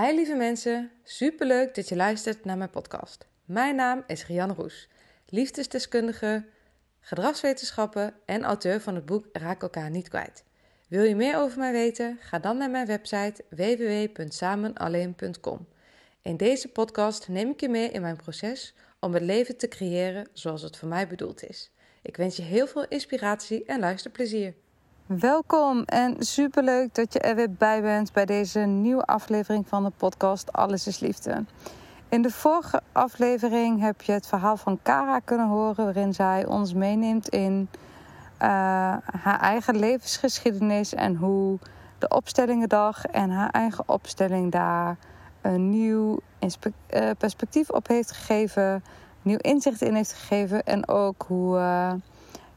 Hi lieve mensen, superleuk dat je luistert naar mijn podcast. Mijn naam is Rianne Roes, liefdesdeskundige, gedragswetenschappen en auteur van het boek Raak elkaar niet kwijt. Wil je meer over mij weten? Ga dan naar mijn website www.samenalleen.com. In deze podcast neem ik je mee in mijn proces om het leven te creëren zoals het voor mij bedoeld is. Ik wens je heel veel inspiratie en luisterplezier. Welkom en superleuk dat je er weer bij bent bij deze nieuwe aflevering van de podcast Alles is Liefde. In de vorige aflevering heb je het verhaal van Cara kunnen horen, waarin zij ons meeneemt in uh, haar eigen levensgeschiedenis en hoe de opstellingendag en haar eigen opstelling daar een nieuw uh, perspectief op heeft gegeven, nieuw inzicht in heeft gegeven en ook hoe uh,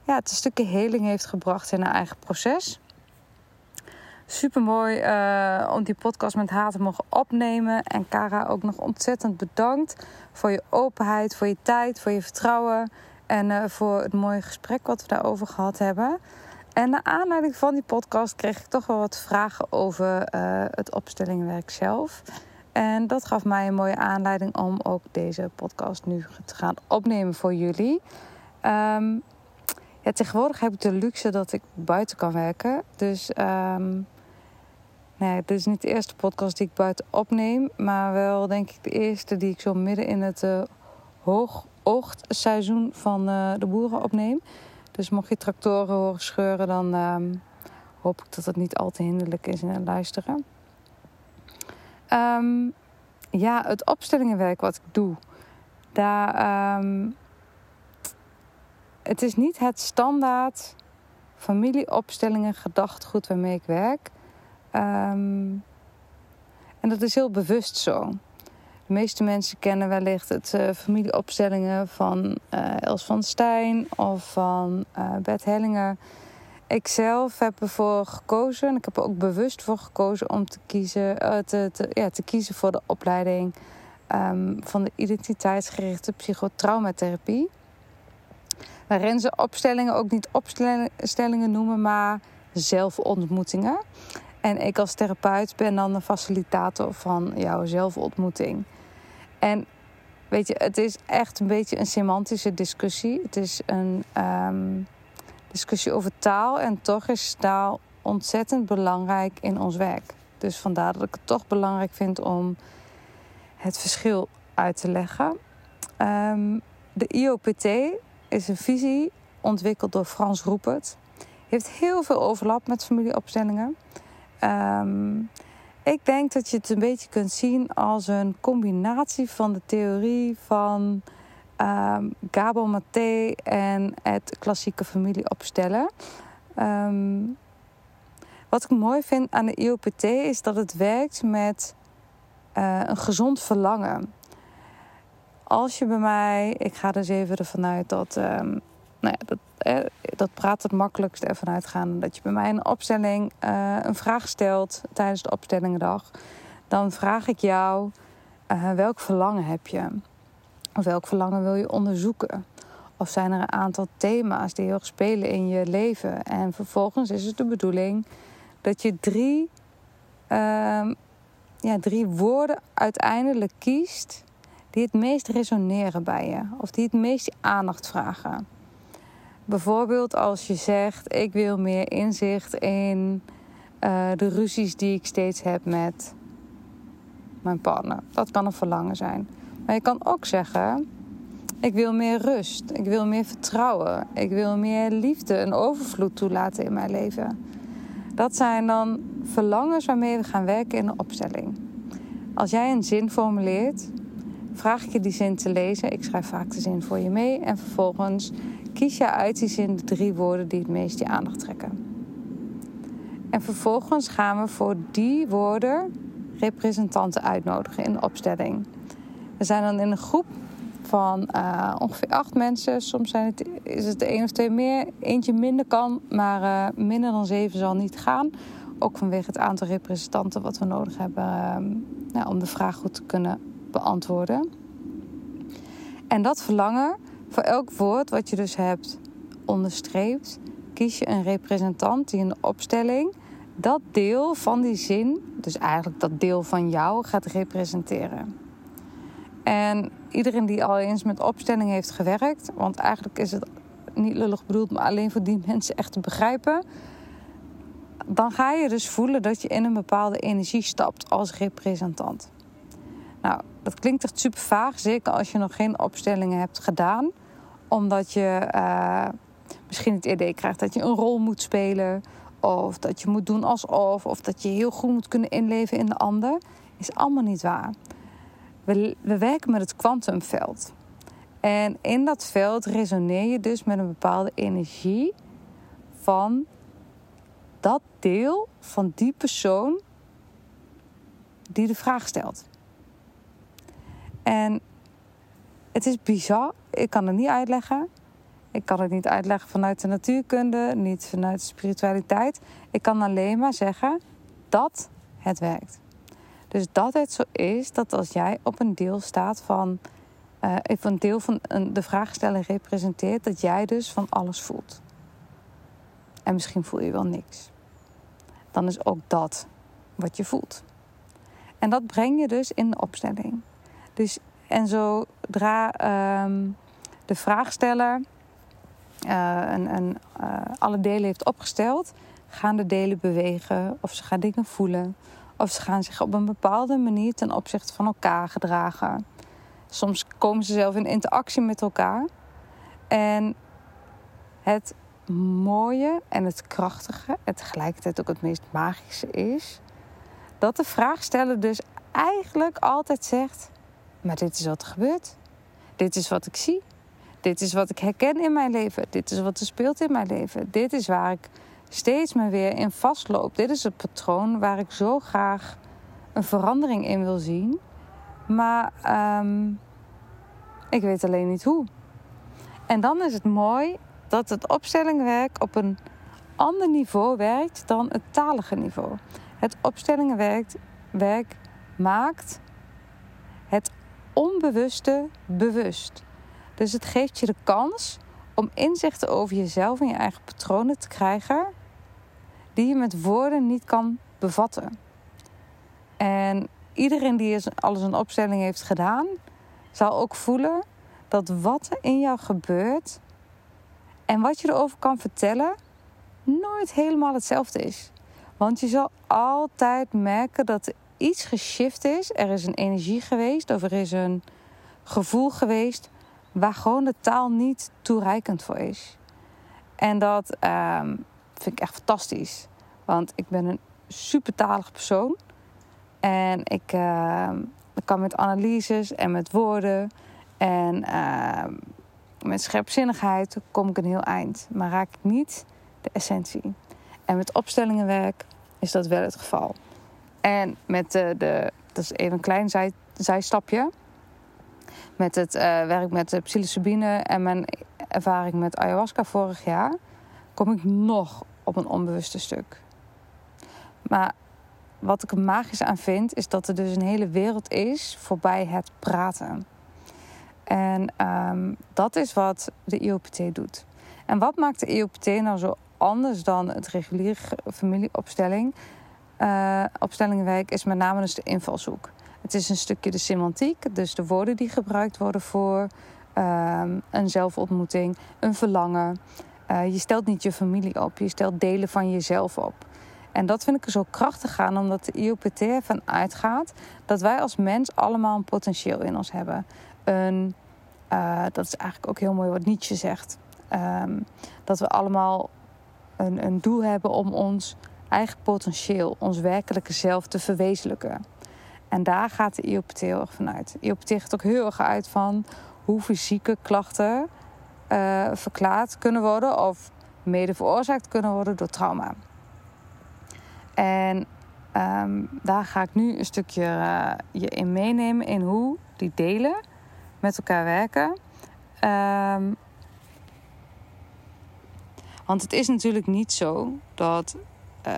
ja, het een stukje heling heeft gebracht in haar eigen proces. Super mooi uh, om die podcast met haar te mogen opnemen. En Cara ook nog ontzettend bedankt voor je openheid, voor je tijd, voor je vertrouwen en uh, voor het mooie gesprek wat we daarover gehad hebben. En naar aanleiding van die podcast kreeg ik toch wel wat vragen over uh, het opstellingenwerk zelf. En dat gaf mij een mooie aanleiding om ook deze podcast nu te gaan opnemen voor jullie. Um, ja, tegenwoordig heb ik de luxe dat ik buiten kan werken. Dus um, nee, dit is niet de eerste podcast die ik buiten opneem. Maar wel denk ik de eerste die ik zo midden in het uh, van uh, de boeren opneem. Dus mocht je tractoren horen scheuren, dan um, hoop ik dat het niet al te hinderlijk is in het luisteren. Um, ja, het opstellingenwerk wat ik doe. Daar, het is niet het standaard familieopstellingen gedachtegoed waarmee ik werk. Um, en dat is heel bewust zo. De meeste mensen kennen wellicht het uh, familieopstellingen van uh, Els van Stijn of van uh, Bert Hellinger. Ik zelf heb ervoor gekozen, en ik heb er ook bewust voor gekozen om te kiezen, ja, te kiezen voor de opleiding um, van de identiteitsgerichte psychotraumatherapie. Waarin ze opstellingen ook niet opstellingen noemen, maar zelfontmoetingen. En ik als therapeut ben dan de facilitator van jouw zelfontmoeting. En weet je, het is echt een beetje een semantische discussie. Het is een um, discussie over taal. En toch is taal ontzettend belangrijk in ons werk. Dus vandaar dat ik het toch belangrijk vind om het verschil uit te leggen. Um, de IOPT is een visie ontwikkeld door Frans Roepert. Heeft heel veel overlap met familieopstellingen. Um, ik denk dat je het een beetje kunt zien als een combinatie van de theorie van um, Gabor Maté en het klassieke familieopstellen. Um, wat ik mooi vind aan de IOPT is dat het werkt met uh, een gezond verlangen. Als je bij mij, ik ga dus even ervan uit dat, um, nou ja, dat, eh, dat praat het makkelijkst ervan uitgaan. Dat je bij mij een opstelling uh, een vraag stelt tijdens de opstellingendag. Dan vraag ik jou, uh, welk verlangen heb je? Of welk verlangen wil je onderzoeken? Of zijn er een aantal thema's die heel spelen in je leven? En vervolgens is het de bedoeling dat je drie, uh, ja, drie woorden uiteindelijk kiest die het meest resoneren bij je. Of die het meest aandacht vragen. Bijvoorbeeld als je zegt: Ik wil meer inzicht in uh, de ruzies die ik steeds heb met mijn partner. Dat kan een verlangen zijn. Maar je kan ook zeggen: Ik wil meer rust. Ik wil meer vertrouwen. Ik wil meer liefde en overvloed toelaten in mijn leven. Dat zijn dan verlangens waarmee we gaan werken in een opstelling. Als jij een zin formuleert, vraag ik je die zin te lezen. Ik schrijf vaak de zin voor je mee. En vervolgens kies je uit die zin de drie woorden die het meest je aandacht trekken. En vervolgens gaan we voor die woorden representanten uitnodigen in de opstelling. We zijn dan in een groep van uh, ongeveer acht mensen. Soms zijn het, is het één of twee meer. Eentje minder kan, maar uh, minder dan zeven zal niet gaan. Ook vanwege het aantal representanten wat we nodig hebben uh, nou, om de vraag goed te kunnen beantwoorden. En dat verlangen, voor elk woord wat je dus hebt onderstreept, kies je een representant die in de opstelling dat deel van die zin, dus eigenlijk dat deel van jou, gaat representeren. En iedereen die al eens met opstelling heeft gewerkt, want eigenlijk is het niet lullig bedoeld, maar alleen voor die mensen echt te begrijpen. Dan ga je dus voelen dat je in een bepaalde energie stapt als representant. Nou, dat klinkt echt super vaag, zeker als je nog geen opstellingen hebt gedaan. Omdat je uh, misschien het idee krijgt dat je een rol moet spelen. Of dat je moet doen alsof. Of dat je heel goed moet kunnen inleven in de ander. Is allemaal niet waar. We, we werken met het kwantumveld. En in dat veld resoneer je dus met een bepaalde energie van dat deel van die persoon die de vraag stelt. En het is bizar. Ik kan het niet uitleggen. Ik kan het niet uitleggen vanuit de natuurkunde, niet vanuit de spiritualiteit. Ik kan alleen maar zeggen dat het werkt. Dus dat het zo is dat als jij op een deel staat van, uh, een deel van de vraagsteller representeert, dat jij dus van alles voelt. En misschien voel je wel niks. Dan is ook dat wat je voelt. En dat breng je dus in de opstelling. Dus, en zodra um, de vraagsteller uh, en, en uh, alle delen heeft opgesteld, gaan de delen bewegen of ze gaan dingen voelen of ze gaan zich op een bepaalde manier ten opzichte van elkaar gedragen. Soms komen ze zelf in interactie met elkaar. En het mooie en het krachtige, en tegelijkertijd ook het meest magische is, dat de vraagsteller dus eigenlijk altijd zegt: Maar dit is wat er gebeurt. Dit is wat ik zie. Dit is wat ik herken in mijn leven. Dit is wat er speelt in mijn leven. Dit is waar ik steeds me weer in vastloop. Dit is het patroon waar ik zo graag een verandering in wil zien. Maar um, ik weet alleen niet hoe. En dan is het mooi dat het opstellingwerk op een ander niveau werkt dan het talige niveau. Het opstellingenwerk werk maakt het onbewuste bewust. Dus het geeft je de kans om inzichten over jezelf en je eigen patronen te krijgen die je met woorden niet kan bevatten. En iedereen die alles een opstelling heeft gedaan, zal ook voelen dat wat er in jou gebeurt en wat je erover kan vertellen, nooit helemaal hetzelfde is. Want je zal altijd merken dat iets geshift is. Er is een energie geweest of er is een gevoel geweest waar gewoon de taal niet toereikend voor is. En dat ehm, vind ik echt fantastisch. Want ik ben een supertalig persoon. En ik, ehm, kan met analyses en met woorden en ehm, met scherpzinnigheid kom ik een heel eind. Maar raak ik niet de essentie. En met opstellingenwerk is dat wel het geval. En met de, de dat is even een klein zij, zijstapje met het uh, werk met de psilocybine en mijn ervaring met ayahuasca vorig jaar, kom ik nog op een onbewuste stuk. Maar wat ik er magisch aan vind, is dat er dus een hele wereld is voorbij het praten. En um, dat is wat de IOPT doet. En wat maakt de IOPT nou zo anders dan het reguliere familieopstelling? Uh, opstellingenwerk is met name dus de invalshoek. Het is een stukje de semantiek, dus de woorden die gebruikt worden voor um, een zelfontmoeting, een verlangen. Uh, je stelt niet je familie op, je stelt delen van jezelf op. En dat vind ik er zo krachtig aan, omdat de IOPT ervan uitgaat dat wij als mens allemaal een potentieel in ons hebben. Een, uh, dat is eigenlijk ook heel mooi wat Nietzsche zegt. Um, dat we allemaal een, een doel hebben om ons eigen potentieel, ons werkelijke zelf te verwezenlijken. En daar gaat de IOPT heel erg vanuit. IOPT gaat ook heel erg uit van hoe fysieke klachten uh, verklaard kunnen worden of mede veroorzaakt kunnen worden door trauma. En ehm, daar ga ik nu een stukje uh, je in meenemen in hoe die delen met elkaar werken. Um, want het is natuurlijk niet zo dat. Uh,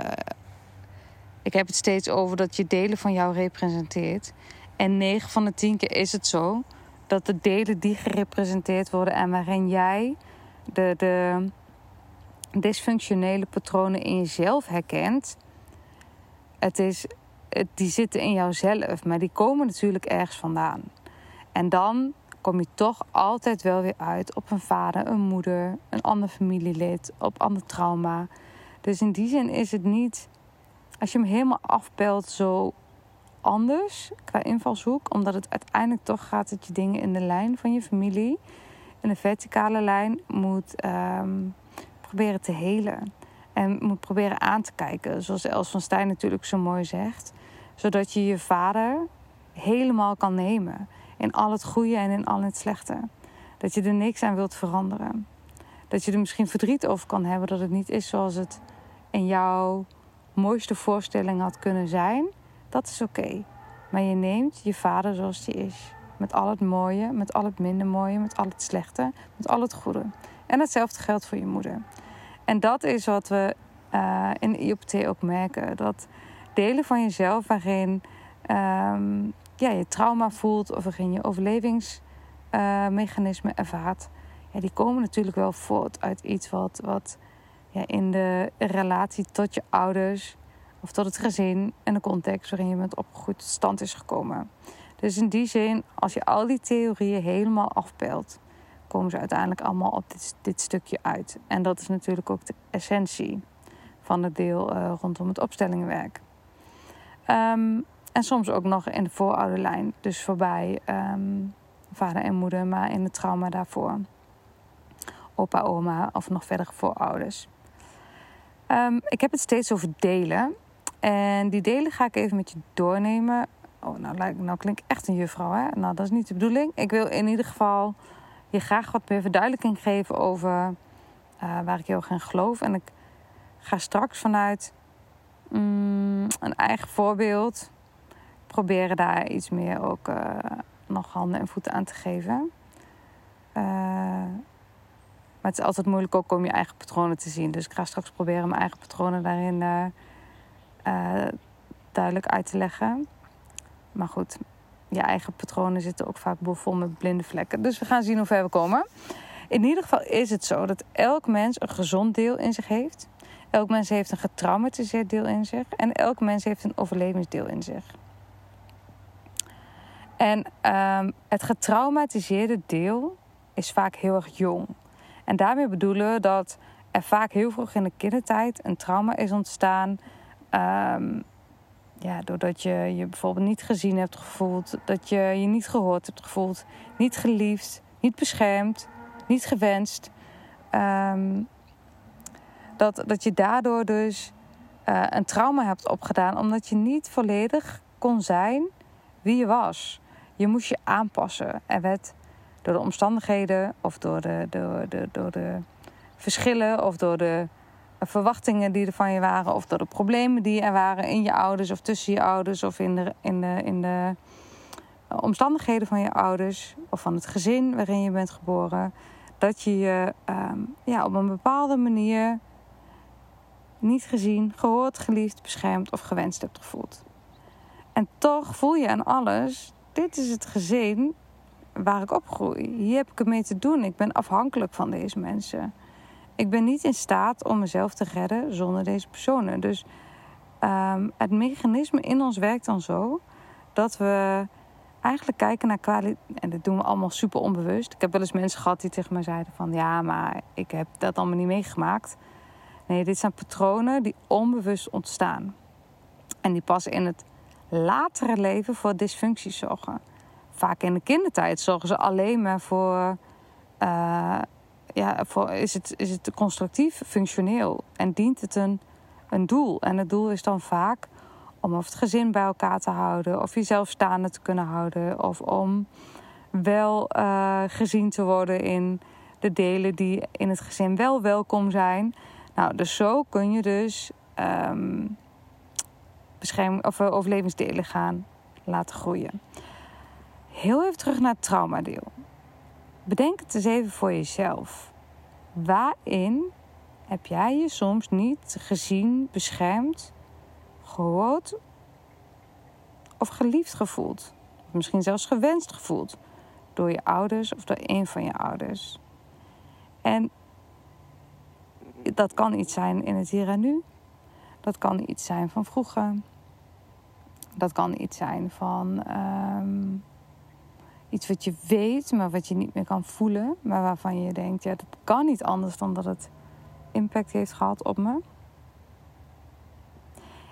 ik heb het steeds over dat je delen van jou representeert. En 9 van de 10 keer is het zo dat de delen die gerepresenteerd worden en waarin jij de, de dysfunctionele patronen in jezelf herkent, het is, die zitten in jouzelf, maar die komen natuurlijk ergens vandaan. En dan kom je toch altijd wel weer uit op een vader, een moeder, een ander familielid, op ander trauma. Dus in die zin is het niet, als je hem helemaal afpelt, zo anders qua invalshoek. Omdat het uiteindelijk toch gaat dat je dingen in de lijn van je familie, in de verticale lijn, moet um, proberen te helen. En moet proberen aan te kijken, zoals Els van Stijn natuurlijk zo mooi zegt. Zodat je je vader helemaal kan nemen. In al het goede en in al het slechte. Dat je er niks aan wilt veranderen. Dat je er misschien verdriet over kan hebben dat het niet is zoals het in jouw mooiste voorstelling had kunnen zijn. Dat is oké. Maar je neemt je vader zoals die is. Met al het mooie, met al het minder mooie, met al het slechte, met al het goede. En hetzelfde geldt voor je moeder. En dat is wat we uh, in IOPT ook merken. Dat delen van jezelf waarin um, ja, je trauma voelt of waarin je overlevingsmechanismen ervaart, ja, die komen natuurlijk wel voort uit iets wat, wat ja, in de relatie tot je ouders of tot het gezin en de context waarin je bent opgegroeid tot stand is gekomen. Dus in die zin, als je al die theorieën helemaal afpelt, komen ze uiteindelijk allemaal op dit, dit stukje uit. En dat is natuurlijk ook de essentie van het deel uh, rondom het opstellingenwerk. Um, en soms ook nog in de voorouderlijn, dus voorbij um, vader en moeder, maar in het trauma daarvoor. Opa, oma of nog verder voorouders. Um, ik heb het steeds over delen. En die delen ga ik even met je doornemen. Oh, nou, nou klink ik echt een juffrouw, hè? Nou, dat is niet de bedoeling. Ik wil in ieder geval je graag wat meer verduidelijking geven over uh, waar ik heel graag geloof. En ik ga straks vanuit mm, een eigen voorbeeld proberen daar iets meer ook uh, nog handen en voeten aan te geven. Uh, maar het is altijd moeilijk ook om je eigen patronen te zien. Dus ik ga straks proberen mijn eigen patronen daarin uh, duidelijk uit te leggen. Maar goed, je eigen patronen zitten ook vaak vol met blinde vlekken. Dus we gaan zien hoe ver we komen. In ieder geval is het zo dat elk mens een gezond deel in zich heeft. Elk mens heeft een getraumatiseerd deel in zich. En elk mens heeft een overlevingsdeel in zich. En um, het getraumatiseerde deel is vaak heel erg jong. En daarmee bedoelen we dat er vaak heel vroeg in de kindertijd een trauma is ontstaan. Um, ja, doordat je je bijvoorbeeld niet gezien hebt gevoeld, dat je je niet gehoord hebt gevoeld, niet geliefd, niet beschermd, niet gewenst. Um, dat, dat je daardoor dus uh, een trauma hebt opgedaan, omdat je niet volledig kon zijn wie je was. Je moest je aanpassen. Er werd door de omstandigheden of door de, door de, door de verschillen of door de verwachtingen die er van je waren of door de problemen die er waren in je ouders of tussen je ouders of in de, in de, in de omstandigheden van je ouders of van het gezin waarin je bent geboren, dat je je um, ja, op een bepaalde manier niet gezien, gehoord, geliefd, beschermd of gewenst hebt gevoeld. En toch voel je aan alles, dit is het gezin waar ik opgroei. Hier heb ik het mee te doen. Ik ben afhankelijk van deze mensen ik ben niet in staat om mezelf te redden zonder deze personen. Dus um, het mechanisme in ons werkt dan zo dat we eigenlijk kijken naar kwaliteit. En dat doen we allemaal super onbewust. Ik heb wel eens mensen gehad die tegen mij zeiden van ja, maar ik heb dat allemaal niet meegemaakt. Nee, dit zijn patronen die onbewust ontstaan. En die pas in het latere leven voor dysfuncties zorgen. Vaak in de kindertijd zorgen ze alleen maar voor uh, ja, voor, is, het, is het constructief, functioneel en dient het een, een doel. En het doel is dan vaak om of het gezin bij elkaar te houden, of jezelf staande te kunnen houden, of om wel uh, gezien te worden in de delen die in het gezin wel welkom zijn. Nou, dus zo kun je dus um, bescherming, of, uh, overlevingsdelen gaan laten groeien. Heel even terug naar het traumadeel. Bedenk het eens even voor jezelf. Waarin heb jij je soms niet gezien, beschermd, gehoord of geliefd gevoeld? Misschien zelfs gewenst gevoeld door je ouders of door een van je ouders. En dat kan iets zijn in het hier en nu. Dat kan iets zijn van vroeger. Dat kan iets zijn van um, iets wat je weet, maar wat je niet meer kan voelen. Maar waarvan je denkt, ja, dat kan niet anders dan dat het impact heeft gehad op me.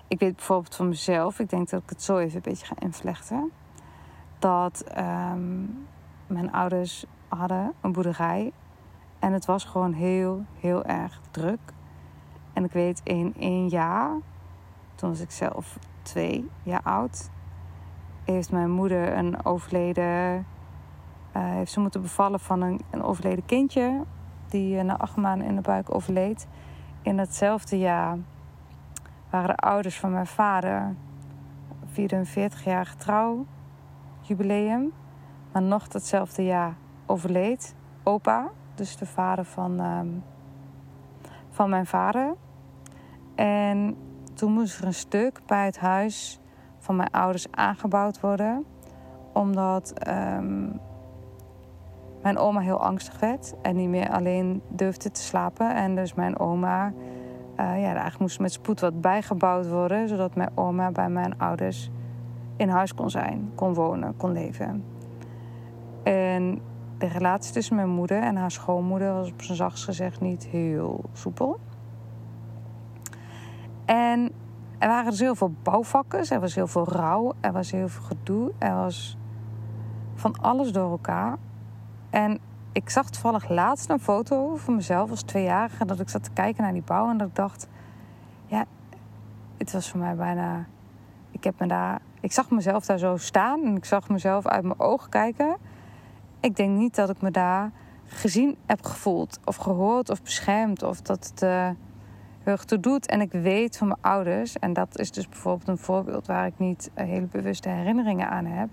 Ik weet bijvoorbeeld van mezelf, ik denk dat ik het zo even een beetje ga invlechten. Dat um, mijn ouders hadden een boerderij. En het was gewoon heel, heel erg druk. En ik weet in één jaar, toen was ik zelf twee jaar oud, heeft mijn moeder een overleden. Uh, heeft ze moeten bevallen van een, een overleden kindje. Die uh, na acht maanden in de buik overleed. In hetzelfde jaar waren de ouders van mijn vader. vierden een 40-jarige trouwjubileum. Maar nog datzelfde jaar overleed opa, dus de vader van, um, van mijn vader. En toen moest er een stuk bij het huis van mijn ouders aangebouwd worden, omdat um, mijn oma heel angstig werd en niet meer alleen durfde te slapen. En dus mijn oma, uh, ja, eigenlijk moest met spoed wat bijgebouwd worden, zodat mijn oma bij mijn ouders in huis kon zijn, kon wonen, kon leven. En de relatie tussen mijn moeder en haar schoonmoeder was op zijn zachtst gezegd niet heel soepel. En er waren dus heel veel bouwvakkers, er was heel veel rouw, er was heel veel gedoe, er was van alles door elkaar. En ik zag toevallig laatst een foto van mezelf als tweejarige dat ik zat te kijken naar die bouw en dat ik dacht, ja, het was voor mij bijna. Ik heb me daar, ik zag mezelf daar zo staan en ik zag mezelf uit mijn ogen kijken ik denk niet dat ik me daar gezien heb gevoeld of gehoord of beschermd of dat het uh, heel erg doet. En ik weet van mijn ouders, en dat is dus bijvoorbeeld een voorbeeld waar ik niet hele bewuste herinneringen aan heb,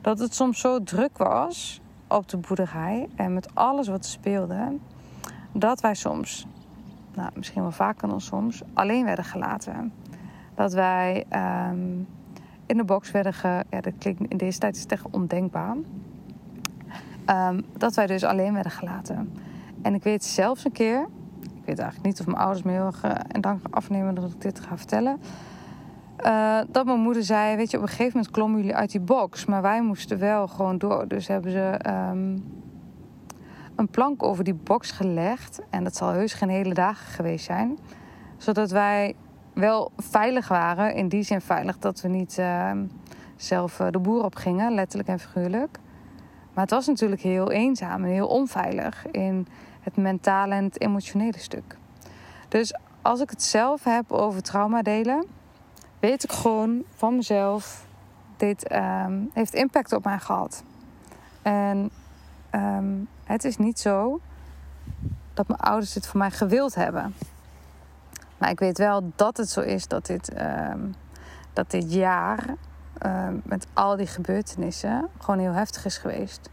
dat het soms zo druk was op de boerderij en met alles wat speelde, dat wij soms, nou, misschien wel vaker dan soms, alleen werden gelaten. Dat wij um, in de box werden ge... Ja, dat klinkt in deze tijd is het echt ondenkbaar. Um, dat wij dus alleen werden gelaten. En ik weet zelfs een keer, ik weet eigenlijk niet of mijn ouders me heel erg uh, in dank afnemen dat ik dit ga vertellen. Uh, dat mijn moeder zei: Weet je, op een gegeven moment klommen jullie uit die box, maar wij moesten wel gewoon door. Dus hebben ze um, een plank over die box gelegd. En dat zal heus geen hele dagen geweest zijn. Zodat wij wel veilig waren, in die zin veilig dat we niet uh, zelf de boer op gingen, letterlijk en figuurlijk. Maar het was natuurlijk heel eenzaam en heel onveilig in het mentale en het emotionele stuk. Dus als ik het zelf heb over traumadelen, weet ik gewoon van mezelf: dit um, heeft impact op mij gehad. En um, het is niet zo dat mijn ouders dit voor mij gewild hebben. Maar ik weet wel dat het zo is dat dit, um, dat dit jaar Ehm, met al die gebeurtenissen gewoon heel heftig is geweest.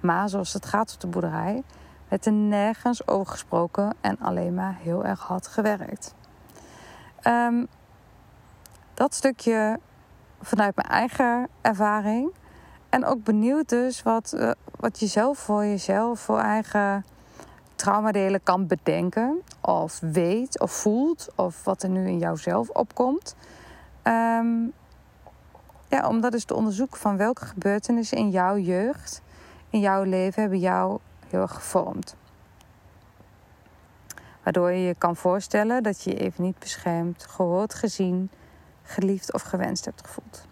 Maar zoals het gaat op de boerderij, werd er nergens over gesproken en alleen maar heel erg hard gewerkt. Dat stukje vanuit mijn eigen ervaring. En ook benieuwd dus wat, uh, wat je zelf voor jezelf, voor eigen traumadelen kan bedenken. Of weet of voelt. Of wat er nu in jouzelf opkomt. Um, ja, om dat dus te onderzoeken van welke gebeurtenissen in jouw jeugd, in jouw leven, hebben jou heel erg gevormd. Waardoor je je kan voorstellen dat je je even niet beschermd, gehoord, gezien, geliefd of gewenst hebt gevoeld.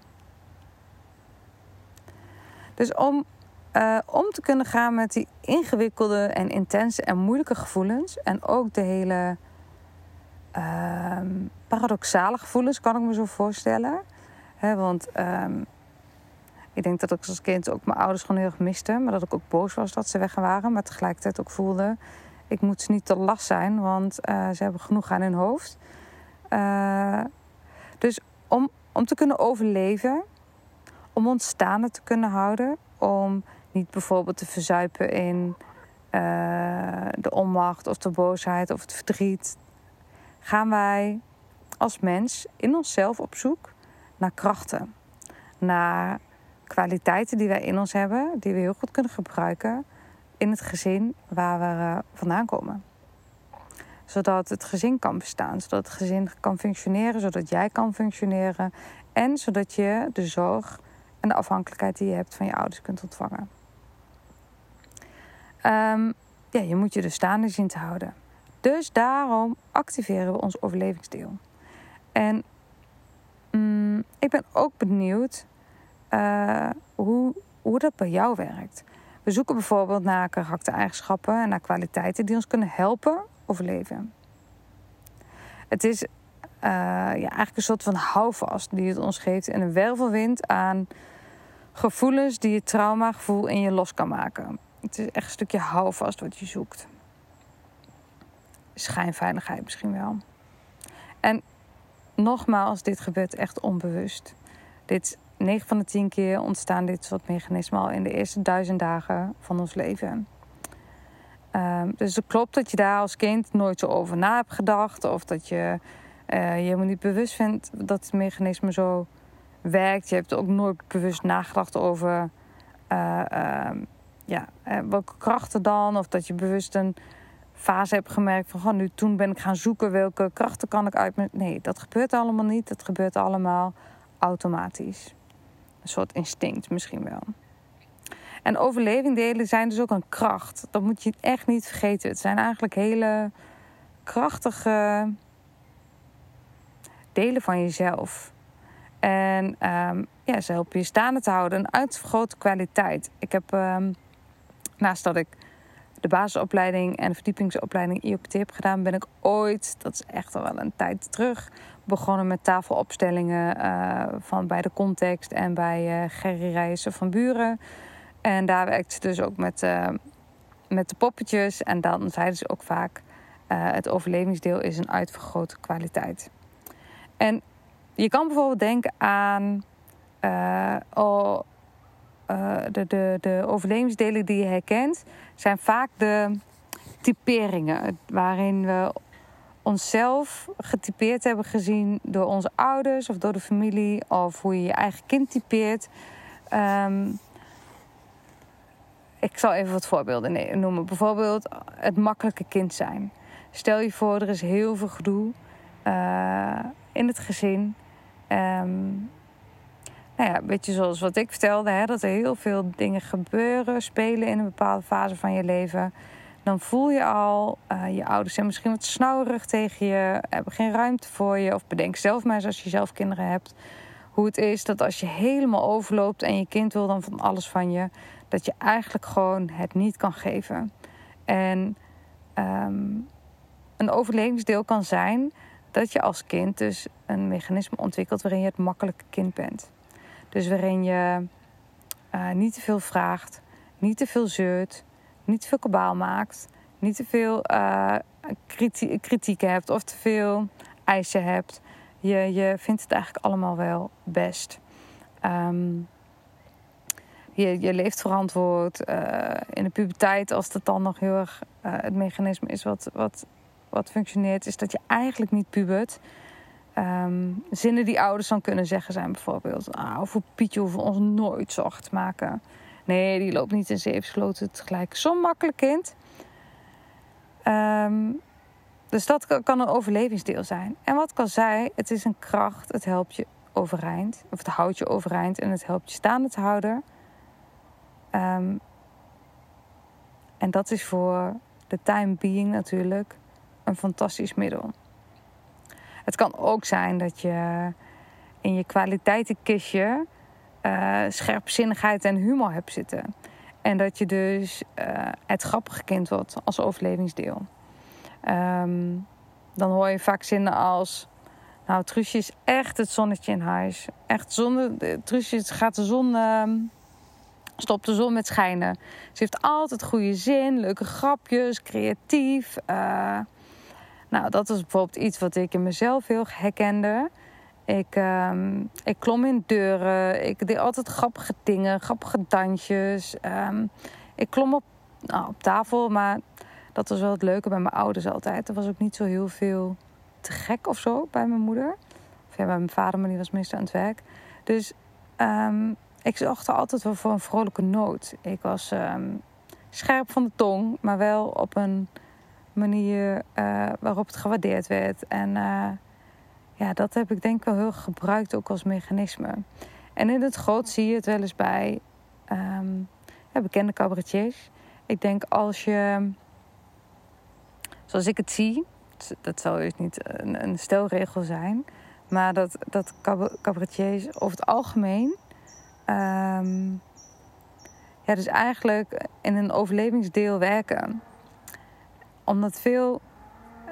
Dus om, uh, om te kunnen gaan met die ingewikkelde en intense en moeilijke gevoelens en ook de hele uh, paradoxale gevoelens, kan ik me zo voorstellen want um, ik denk dat ik als kind ook mijn ouders gewoon heel erg miste. Maar dat ik ook boos was dat ze weg waren. Maar tegelijkertijd ook voelde, ik moet ze niet te last zijn. Want uh, ze hebben genoeg aan hun hoofd. Uh, dus om, om te kunnen overleven, om ons staande te kunnen houden, om niet bijvoorbeeld te verzuipen in uh, de onmacht of de boosheid of het verdriet, gaan wij als mens in onszelf op zoek naar krachten, naar kwaliteiten die wij in ons hebben, die we heel goed kunnen gebruiken in het gezin waar we uh, vandaan komen. Zodat het gezin kan bestaan, zodat het gezin kan functioneren, zodat jij kan functioneren en zodat je de zorg en de afhankelijkheid die je hebt van je ouders kunt ontvangen. Um, ja, je moet je dus staande zien te houden. Dus daarom activeren we ons overlevingsdeel. En mm, ik ben ook benieuwd uh, hoe, hoe dat bij jou werkt. We zoeken bijvoorbeeld naar karaktereigenschappen en naar kwaliteiten die ons kunnen helpen overleven. Het is uh, ja, eigenlijk een soort van houvast die het ons geeft en een wervelwind aan gevoelens die je traumagevoel in je los kan maken. Het is echt een stukje houvast wat je zoekt. Schijnveiligheid misschien wel. En nogmaals, dit gebeurt echt onbewust. Dit 9 van de 10 keer ontstaan dit soort mechanismen al in de eerste duizend dagen van ons leven. Um, dus het klopt dat je daar als kind nooit zo over na hebt gedacht. Of dat je uh, je helemaal niet bewust vindt dat het mechanisme zo werkt. Je hebt ook nooit bewust nagedacht over uh, uh, ja, uh, welke krachten dan. Of dat je bewust een fase hebt gemerkt van... nu toen ben ik gaan zoeken welke krachten kan ik uit... Nee, dat gebeurt allemaal niet. Dat gebeurt allemaal automatisch. Een soort instinct misschien wel. En overlevingdelen zijn dus ook een kracht. Dat moet je echt niet vergeten. Het zijn eigenlijk hele krachtige delen van jezelf. En um, ja, ze helpen je staande te houden. Een uitvergrote kwaliteit. Ik heb, um, naast dat ik de basisopleiding en de verdiepingsopleiding IOPT heb gedaan, ben ik ooit, dat is echt al wel een tijd terug, begonnen met tafelopstellingen uh, van bij de context en bij uh, Gerry Rijssen van Buren. En daar werkte ze dus ook met, uh, met de poppetjes. En dan zeiden ze ook vaak: het overlevingsdeel is een uitvergrote kwaliteit. En je kan bijvoorbeeld denken aan oh, de, de, de overlevingsdelen die je herkent, zijn vaak de typeringen waarin we onszelf getypeerd hebben gezien door onze ouders of door de familie of hoe je je eigen kind typeert. Um, ik zal even wat voorbeelden noemen. Bijvoorbeeld het makkelijke kind zijn. Stel je voor, er is heel veel gedoe uh, in het gezin. Um, nou ja, een beetje zoals wat ik vertelde, hè, dat er heel veel dingen gebeuren, spelen in een bepaalde fase van je leven. Dan voel je al, uh, je ouders zijn misschien wat snauwerig tegen je, hebben geen ruimte voor je. Of bedenk zelf maar eens als je zelf kinderen hebt, hoe het is dat als je helemaal overloopt en je kind wil dan van alles van je, dat je eigenlijk gewoon het niet kan geven. En um, een overlevingsdeel kan zijn dat je als kind dus een mechanisme ontwikkelt waarin je het makkelijke kind bent. Dus waarin je uh, niet te veel vraagt, niet te veel zeurt, niet te veel kabaal maakt, niet te veel uh, kritiek hebt of te veel eisen hebt. Je, je vindt het eigenlijk allemaal wel best. Um, je, je leeft verantwoord. Uh, in de puberteit, als dat dan nog heel erg het mechanisme is wat, wat, wat functioneert, is dat je eigenlijk niet pubert. Um, zinnen die ouders dan kunnen zeggen zijn bijvoorbeeld... Ah, voor Pietje hoeven ons nooit te maken. Nee, die loopt niet in zeven sloten tegelijk. Zo'n makkelijk kind. Um, dus dat kan een overlevingsdeel zijn. En wat kan zij? Het is een kracht. Het helpt je overeind. Of het houdt je overeind en het helpt je staande te houden. Um, en dat is voor de time being natuurlijk een fantastisch middel. Het kan ook zijn dat je in je kwaliteitenkistje uh, scherpzinnigheid en humor hebt zitten. En dat je dus uh, het grappige kind wordt als overlevingsdeel. Um, dan hoor je vaak zinnen als... Nou, Truusje is echt het zonnetje in huis. Echt zon, Truusje gaat de zon... Uh, stopt de zon met schijnen. Ze heeft altijd goede zin, leuke grapjes, creatief... Uh, nou, dat is bijvoorbeeld iets wat ik in mezelf heel herkende. Ik, ehm, ik klom in deuren. Ik deed altijd grappige dingen, grappige dansjes. Ehm, ik klom op, nou, op tafel, maar dat was wel het leuke bij mijn ouders altijd. Er was ook niet zo heel veel te gek of zo bij mijn moeder. Of ja, bij mijn vader, maar die was meestal aan het werk. Dus um, ik zorgde altijd wel voor een vrolijke noot. Ik was scherp van de tong, maar wel op een manier uh, waarop het gewaardeerd werd. En uh, ja, dat heb ik denk ik wel heel gebruikt ook als mechanisme. En in het groot zie je het wel eens bij ja, bekende cabaretiers. Ik denk als je, zoals ik het zie, dat zal dus niet een, een stelregel zijn, maar dat, dat cabaretiers over het algemeen um, ja, dus eigenlijk in een overlevingsdeel werken. Omdat veel,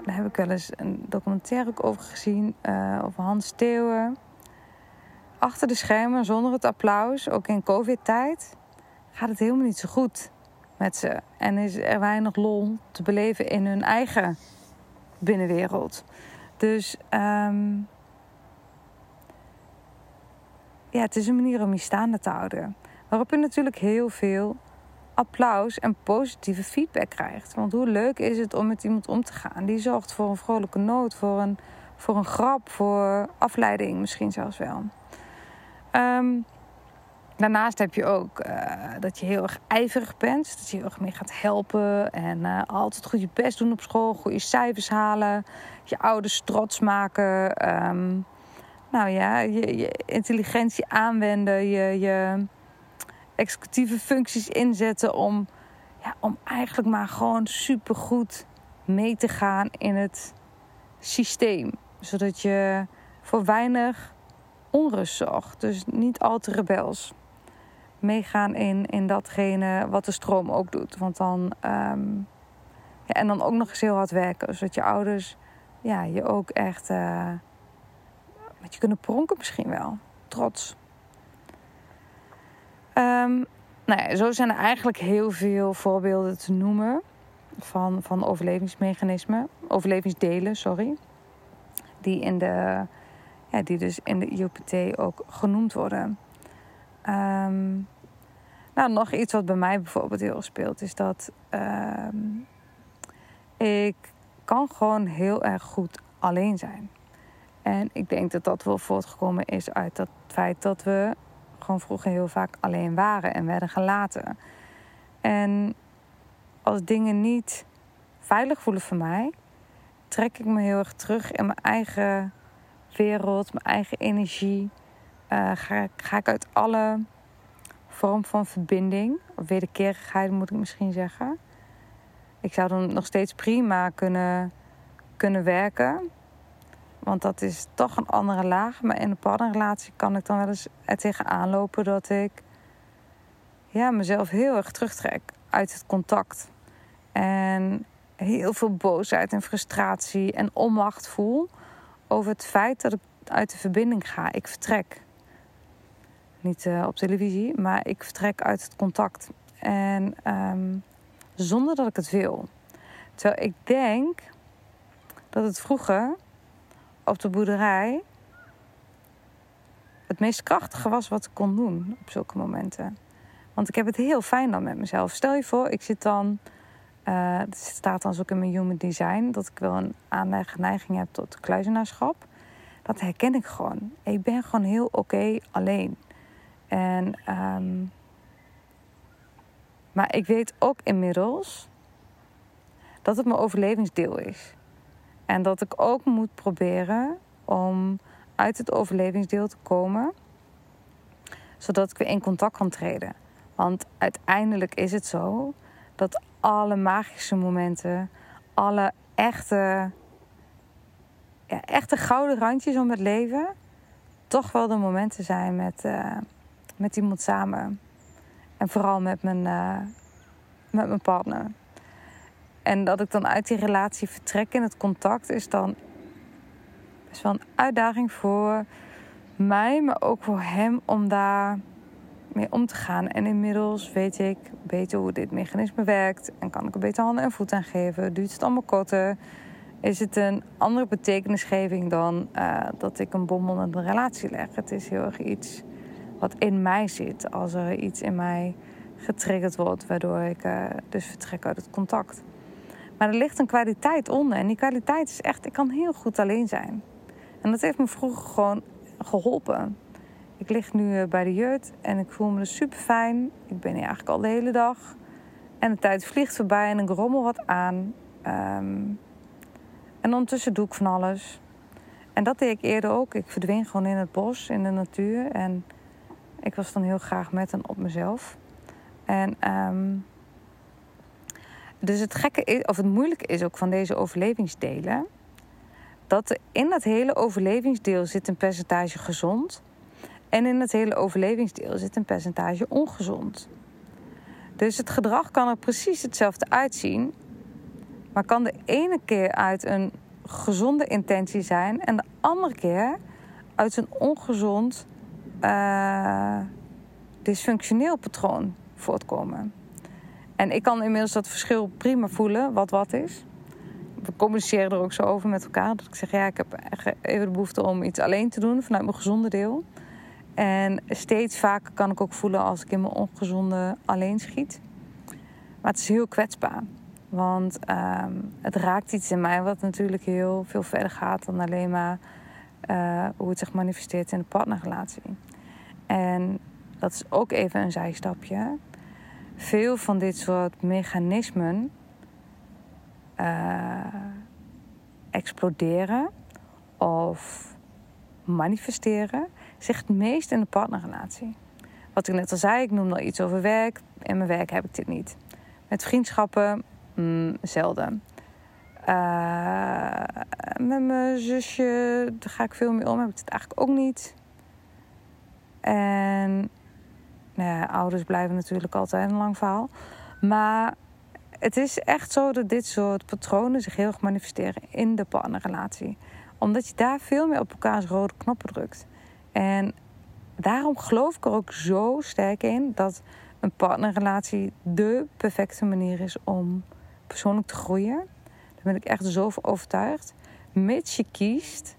daar heb ik wel eens een documentaire ook over gezien, uh, over Hans Steeuwen. Achter de schermen, zonder het applaus, ook in COVID-tijd, gaat het helemaal niet zo goed met ze. En is er weinig lol te beleven in hun eigen binnenwereld. Dus um, ja, het is een manier om je staande te houden. Waarop je natuurlijk heel veel applaus en positieve feedback krijgt. Want hoe leuk is het om met iemand om te gaan? Die zorgt voor een vrolijke noot, voor een, voor een grap, voor afleiding misschien zelfs wel. Ehm, daarnaast heb je ook uh, dat je heel erg ijverig bent. Dat je heel erg mee gaat helpen. En uh, altijd goed je best doen op school. Goede cijfers halen. Je ouders trots maken. Um, nou ja, je, je, intelligentie aanwenden. Je, je executieve functies inzetten om, ja, om eigenlijk maar gewoon supergoed mee te gaan in het systeem. Zodat je voor weinig onrust zorgt. Dus niet al te rebels. Meegaan in, in datgene wat de stroom ook doet. Want dan. Um, ja, en dan ook nog eens heel hard werken. Zodat je ouders ja, je ook echt. Uh, met je kunnen pronken misschien wel. Trots. Um, nou zo zijn er eigenlijk heel veel voorbeelden te noemen van, van overlevingsmechanismen, overlevingsdelen, sorry, die, in de, ja, die dus in de IOPT ook genoemd worden. Um, nou, nog iets wat bij mij bijvoorbeeld heel speelt, is dat um, ik kan gewoon heel erg goed alleen zijn. En ik denk dat dat wel voortgekomen is uit het feit dat we gewoon vroeger heel vaak alleen waren en werden gelaten. En als dingen niet veilig voelen voor mij, trek ik me heel erg terug in mijn eigen wereld, mijn eigen energie. Uh, ga, ga ik uit alle vorm van verbinding, of wederkerigheid moet ik misschien zeggen. Ik zou dan nog steeds prima kunnen, kunnen werken. Want dat is toch een andere laag. Maar in een partnerrelatie kan ik dan wel eens er tegenaan lopen dat ik ja, mezelf heel erg terugtrek uit het contact. En heel veel boosheid en frustratie en onmacht voel over het feit dat ik uit de verbinding ga. Ik vertrek. Niet uh, op televisie, maar ik vertrek uit het contact. En um, zonder dat ik het wil. Terwijl ik denk dat het vroeger op de boerderij het meest krachtige was wat ik kon doen op zulke momenten. Want ik heb het heel fijn dan met mezelf. Stel je voor, ik zit dan. Het staat dan ook in mijn human design dat ik wel een aanleg, neiging heb tot kluizenaarschap. Dat herken ik gewoon. Ik ben gewoon heel oké alleen. En, um, maar ik weet ook inmiddels dat het mijn overlevingsdeel is. En dat ik ook moet proberen om uit het overlevingsdeel te komen, zodat ik weer in contact kan treden. Want uiteindelijk is het zo dat alle magische momenten, alle echte, ja, echte gouden randjes om het leven, toch wel de momenten zijn met, uh, met iemand samen. En vooral met mijn, uh, met mijn partner. En dat ik dan uit die relatie vertrek in het contact is dan best wel een uitdaging voor mij, maar ook voor hem om daar mee om te gaan. En inmiddels weet ik beter hoe dit mechanisme werkt en kan ik er beter handen en voeten aan geven. Duurt het allemaal korter is het een andere betekenisgeving dan uh, dat ik een bom onder de relatie leg. Het is heel erg iets wat in mij zit. Als er iets in mij getriggerd wordt, waardoor ik uh, dus vertrek uit het contact. Maar er ligt een kwaliteit onder. En die kwaliteit is echt, ik kan heel goed alleen zijn. En dat heeft me vroeger gewoon geholpen. Ik lig nu bij de jeut en ik voel me super fijn. Ik ben hier eigenlijk al de hele dag. En de tijd vliegt voorbij en ik rommel wat aan. Um, en ondertussen doe ik van alles. En dat deed ik eerder ook. Ik verdween gewoon in het bos, in de natuur. En ik was dan heel graag met en op mezelf. En um, dus het gekke of het moeilijke is ook van deze overlevingsdelen. Dat in dat hele overlevingsdeel zit een percentage gezond. En in het hele overlevingsdeel zit een percentage ongezond. Dus het gedrag kan er precies hetzelfde uitzien. Maar kan de ene keer uit een gezonde intentie zijn en de andere keer uit een ongezond, uh, dysfunctioneel patroon voortkomen. En ik kan inmiddels dat verschil prima voelen, wat wat is. We communiceren er ook zo over met elkaar. Dat ik zeg, ja, ik heb even de behoefte om iets alleen te doen vanuit mijn gezonde deel. En steeds vaker kan ik ook voelen als ik in mijn ongezonde alleen schiet. Maar het is heel kwetsbaar. Want ehm, het raakt iets in mij wat natuurlijk heel veel verder gaat dan alleen maar uh, hoe het zich manifesteert in de partnerrelatie. En dat is ook even een zijstapje. Veel van dit soort mechanismen uh, exploderen of manifesteren zich het meest in de partnerrelatie. Wat ik net al zei, ik noemde al iets over werk. In mijn werk heb ik dit niet. Met vriendschappen Mm, zelden. Uh, met mijn zusje, daar ga ik veel mee om. Heb ik het eigenlijk ook niet. En nou ouders blijven natuurlijk altijd een lang verhaal. Maar het is echt zo dat dit soort patronen zich heel erg manifesteren in de partnerrelatie. Omdat je daar veel meer op elkaars rode knoppen drukt. En daarom geloof ik er ook zo sterk in dat een partnerrelatie de perfecte manier is om persoonlijk te groeien. Daar ben ik echt zo van overtuigd. Mits je kiest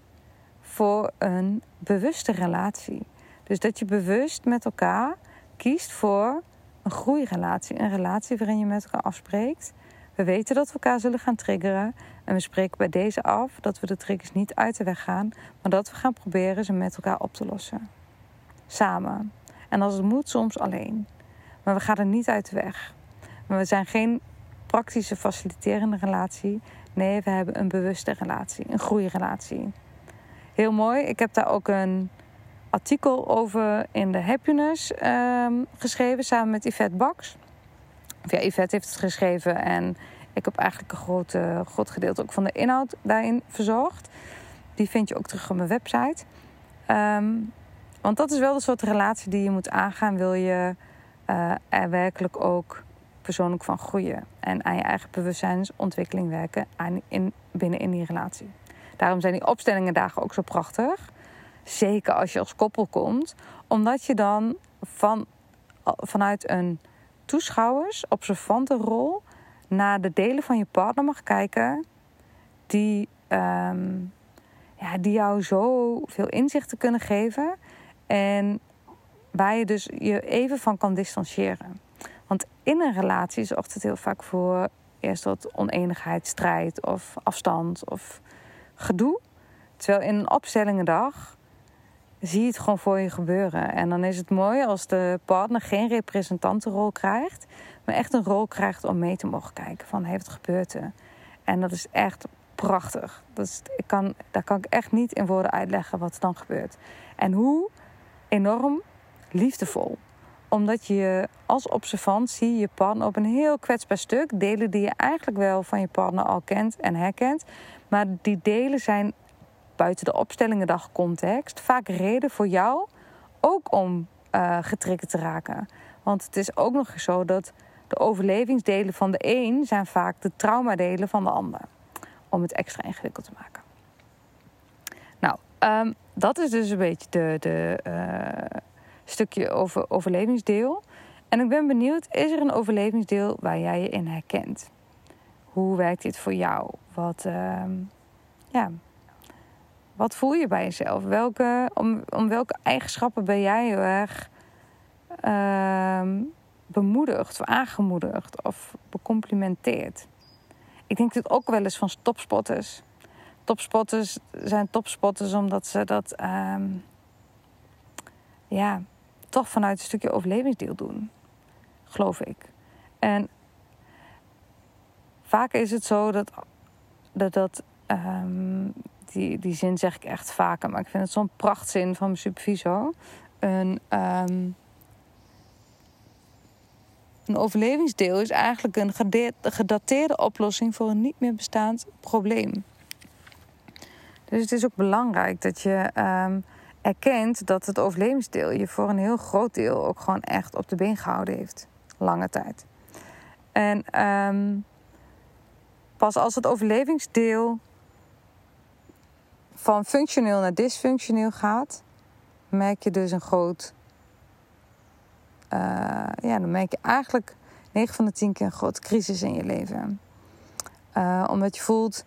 voor een bewuste relatie. Dus dat je bewust met elkaar kiest voor een groeirelatie. Een relatie waarin je met elkaar afspreekt. We weten dat we elkaar zullen gaan triggeren. En we spreken bij deze af dat we de triggers niet uit de weg gaan. Maar dat we gaan proberen ze met elkaar op te lossen. Samen. En als het moet, soms alleen. Maar we gaan er niet uit de weg. Maar we zijn geen praktische faciliterende relatie. Nee, we hebben een bewuste relatie, een groeirelatie. Heel mooi. Ik heb daar ook een artikel over in de Happiness ehm, geschreven samen met Yvette Baks. ja, Yvette heeft het geschreven en ik heb eigenlijk een groot, groot gedeelte ook van de inhoud daarin verzorgd. Die vind je ook terug op mijn website. Ehm, want dat is wel de soort relatie die je moet aangaan, wil je uh, er werkelijk ook persoonlijk van groeien. En aan je eigen bewustzijnsontwikkeling werken aan in, binnen in die relatie. Daarom zijn die opstellingen dagen ook zo prachtig. Zeker als je als koppel komt. Omdat je dan van, vanuit een toeschouwers, observante rol naar de delen van je partner mag kijken die, um, ja, die jou zo veel inzichten kunnen geven. En waar je dus je even van kan distancieren. Want in een relatie zorgt het heel vaak voor eerst wat oneenigheid, strijd of afstand of gedoe. Terwijl in een opstellingendag zie het gewoon voor je gebeuren. En dan is het mooi als de partner geen representantenrol krijgt, maar echt een rol krijgt om mee te mogen kijken van heeft het gebeurd. En dat is echt prachtig. Dat is, ik kan, daar kan ik echt niet in woorden uitleggen wat er dan gebeurt. En hoe enorm liefdevol omdat je als observant zie je partner op een heel kwetsbaar stuk. Delen die je eigenlijk wel van je partner al kent en herkent. Maar die delen zijn buiten de opstellingendag context vaak reden voor jou ook om uh, te raken. Want het is ook nog eens zo dat de overlevingsdelen van de een zijn vaak de traumadelen van de ander. Om het extra ingewikkeld te maken. Nou, um, dat is dus een beetje de, de, uh, stukje over overlevingsdeel. En ik ben benieuwd, is er een overlevingsdeel waar jij je in herkent? Hoe werkt dit voor jou? Wat, ehm, ja, wat voel je bij jezelf? Welke, om, om welke eigenschappen ben jij heel erg ehm, bemoedigd of aangemoedigd of becomplimenteerd? Ik denk dit ook wel eens van topspotters. Topspotters zijn topspotters omdat ze dat ehm, ja, toch vanuit een stukje overlevingsdeel doen. Geloof ik. En vaak is het zo dat, dat, dat ehm, die, die zin zeg ik echt vaker, maar ik vind het zo'n prachtzin van mijn supervisor. Een, um, een overlevingsdeel is eigenlijk een gedateerde oplossing voor een niet meer bestaand probleem. Dus het is ook belangrijk dat je um, erkent dat het overlevingsdeel je voor een heel groot deel ook gewoon echt op de been gehouden heeft. Lange tijd. En um, pas als het overlevingsdeel van functioneel naar dysfunctioneel gaat, merk je dus een groot. Uh, ja, dan merk je eigenlijk 9 van de 10 keer een grote crisis in je leven. Uh, omdat je voelt,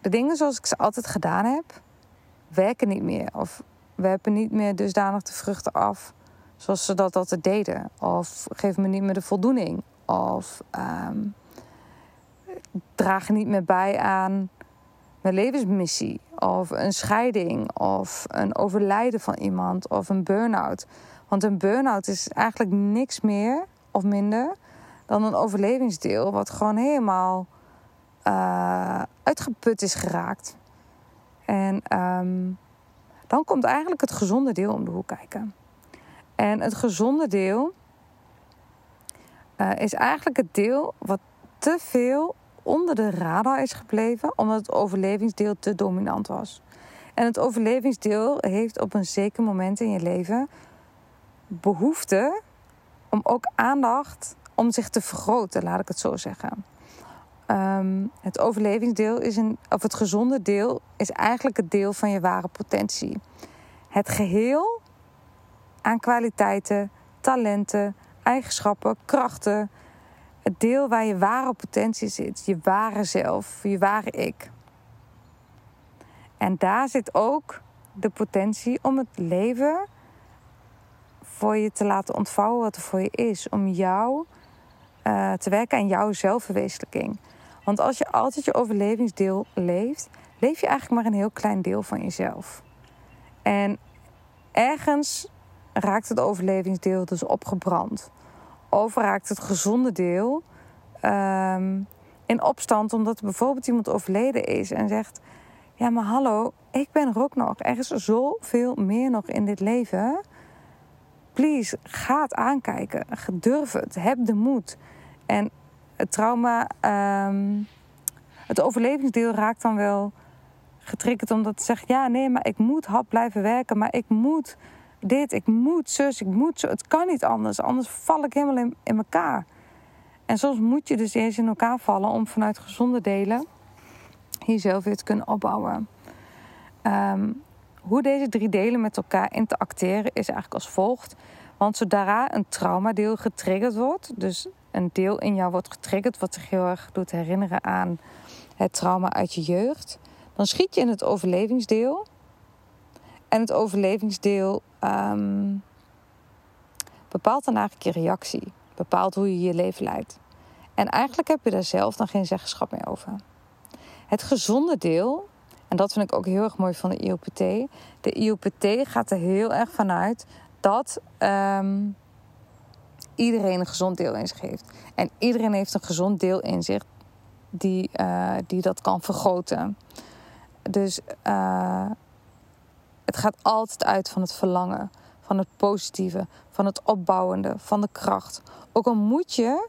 de dingen zoals ik ze altijd gedaan heb, werken niet meer. Of werpen niet meer dusdanig de vruchten af zoals ze dat altijd deden. Of geven me niet meer de voldoening. Of um, dragen niet meer bij aan levensmissie. Of een scheiding. Of een overlijden van iemand. Of een burn-out. Want een burn-out is eigenlijk niks meer of minder dan een overlevingsdeel. Wat gewoon helemaal uh, uitgeput is geraakt. En um, dan komt eigenlijk het gezonde deel om de hoek kijken. En het gezonde deel uh, is eigenlijk het deel wat te veel onder de radar is gebleven, omdat het overlevingsdeel te dominant was. En het overlevingsdeel heeft op een zeker moment in je leven behoefte om ook aandacht om zich te vergroten, laat ik het zo zeggen. Um, het overlevingsdeel is een, of het gezonde deel is eigenlijk het deel van je ware potentie. Het geheel aan kwaliteiten, talenten, eigenschappen, krachten. Het deel waar je ware potentie zit, je ware zelf, je ware ik. En daar zit ook de potentie om het leven voor je te laten ontvouwen wat er voor je is. Om jou uh, te werken aan jouw zelfverwezenlijking. Want als je altijd je overlevingsdeel leeft, leef je eigenlijk maar een heel klein deel van jezelf. En ergens raakt het overlevingsdeel dus opgebrand. Of raakt het gezonde deel um, in opstand omdat bijvoorbeeld iemand overleden is en zegt: Ja, maar hallo, ik ben er ook nog. Er is zoveel meer nog in dit leven. Please, ga het aankijken. Durf het. Heb de moed. En het trauma, um, het overlevingsdeel raakt dan wel getriggerd omdat het zegt: ja, nee, maar ik moet hard blijven werken, maar ik moet dit, ik moet zus, ik moet zo. Het kan niet anders, anders val ik helemaal in, elkaar. En soms moet je dus eerst in elkaar vallen om vanuit gezonde delen jezelf weer te kunnen opbouwen. Um, hoe deze drie delen met elkaar interacteren is eigenlijk als volgt. Want zodra een traumadeel getriggerd wordt, dus een deel in jou wordt getriggerd wat zich heel erg doet herinneren aan het trauma uit je jeugd, dan schiet je in het overlevingsdeel. En het overlevingsdeel um, bepaalt dan eigenlijk je reactie, bepaalt hoe je je leven leidt. En eigenlijk heb je daar zelf dan geen zeggenschap meer over. Het gezonde deel, en dat vind ik ook heel erg mooi van de IOPT. De IOPT gaat er heel erg vanuit dat um, iedereen een gezond deel in zich heeft. En iedereen heeft een gezond deel in zich die, uh, die dat kan vergroten. Dus uh, het gaat altijd uit van het verlangen, van het positieve, van het opbouwende, van de kracht. Ook al moet je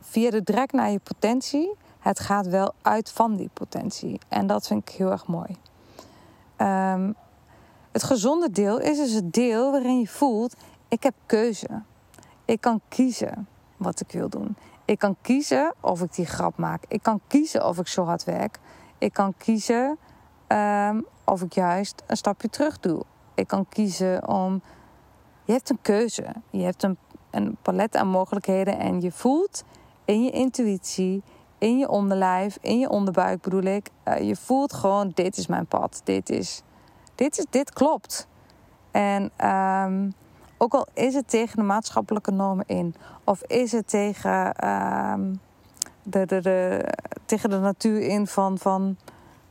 via de drek naar je potentie, het gaat wel uit van die potentie. En dat vind ik heel erg mooi. Um, het gezonde deel is dus het deel waarin je voelt: ik heb keuze. Ik kan kiezen wat ik wil doen. Ik kan kiezen of ik die grap maak. Ik kan kiezen of ik zo hard werk. Ik kan kiezen um, of ik juist een stapje terug doe. Ik kan kiezen om. Je hebt een keuze. Je hebt een, een palet aan mogelijkheden en je voelt: in je intuïtie, in je onderlijf, in je onderbuik bedoel ik. Uh, je voelt gewoon, dit is mijn pad. Dit, is, dit, is, dit klopt. En um, ook al is het tegen de maatschappelijke normen in, of is het tegen, um, de, de, de, tegen de natuur in van, van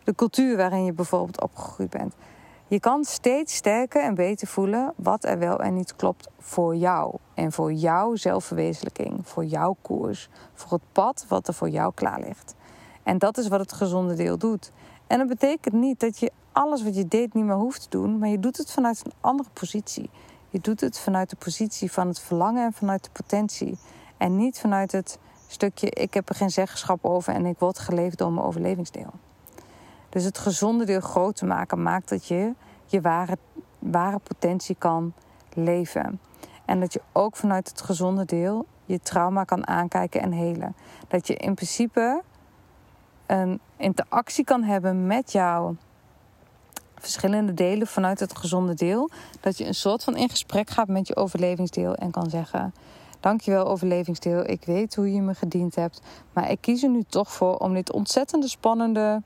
de cultuur waarin je bijvoorbeeld opgegroeid bent. Je kan steeds sterker en beter voelen wat er wel en niet klopt voor jou. En voor jouw zelfverwezenlijking, voor jouw koers, voor het pad wat er voor jou klaar ligt. En dat is wat het gezonde deel doet. En dat betekent niet dat je alles wat je deed niet meer hoeft te doen, maar je doet het vanuit een andere positie. Je doet het vanuit de positie van het verlangen en vanuit de potentie. En niet vanuit het stukje ik heb er geen zeggenschap over en ik word geleefd door mijn overlevingsdeel. Dus het gezonde deel groot te maken maakt dat je je ware, ware potentie kan leven. En dat je ook vanuit het gezonde deel je trauma kan aankijken en helen. Dat je in principe een interactie kan hebben met jouw verschillende delen vanuit het gezonde deel. Dat je een soort van in gesprek gaat met je overlevingsdeel en kan zeggen: Dankjewel, overlevingsdeel. Ik weet hoe je me gediend hebt. Maar ik kies er nu toch voor om dit ontzettende spannende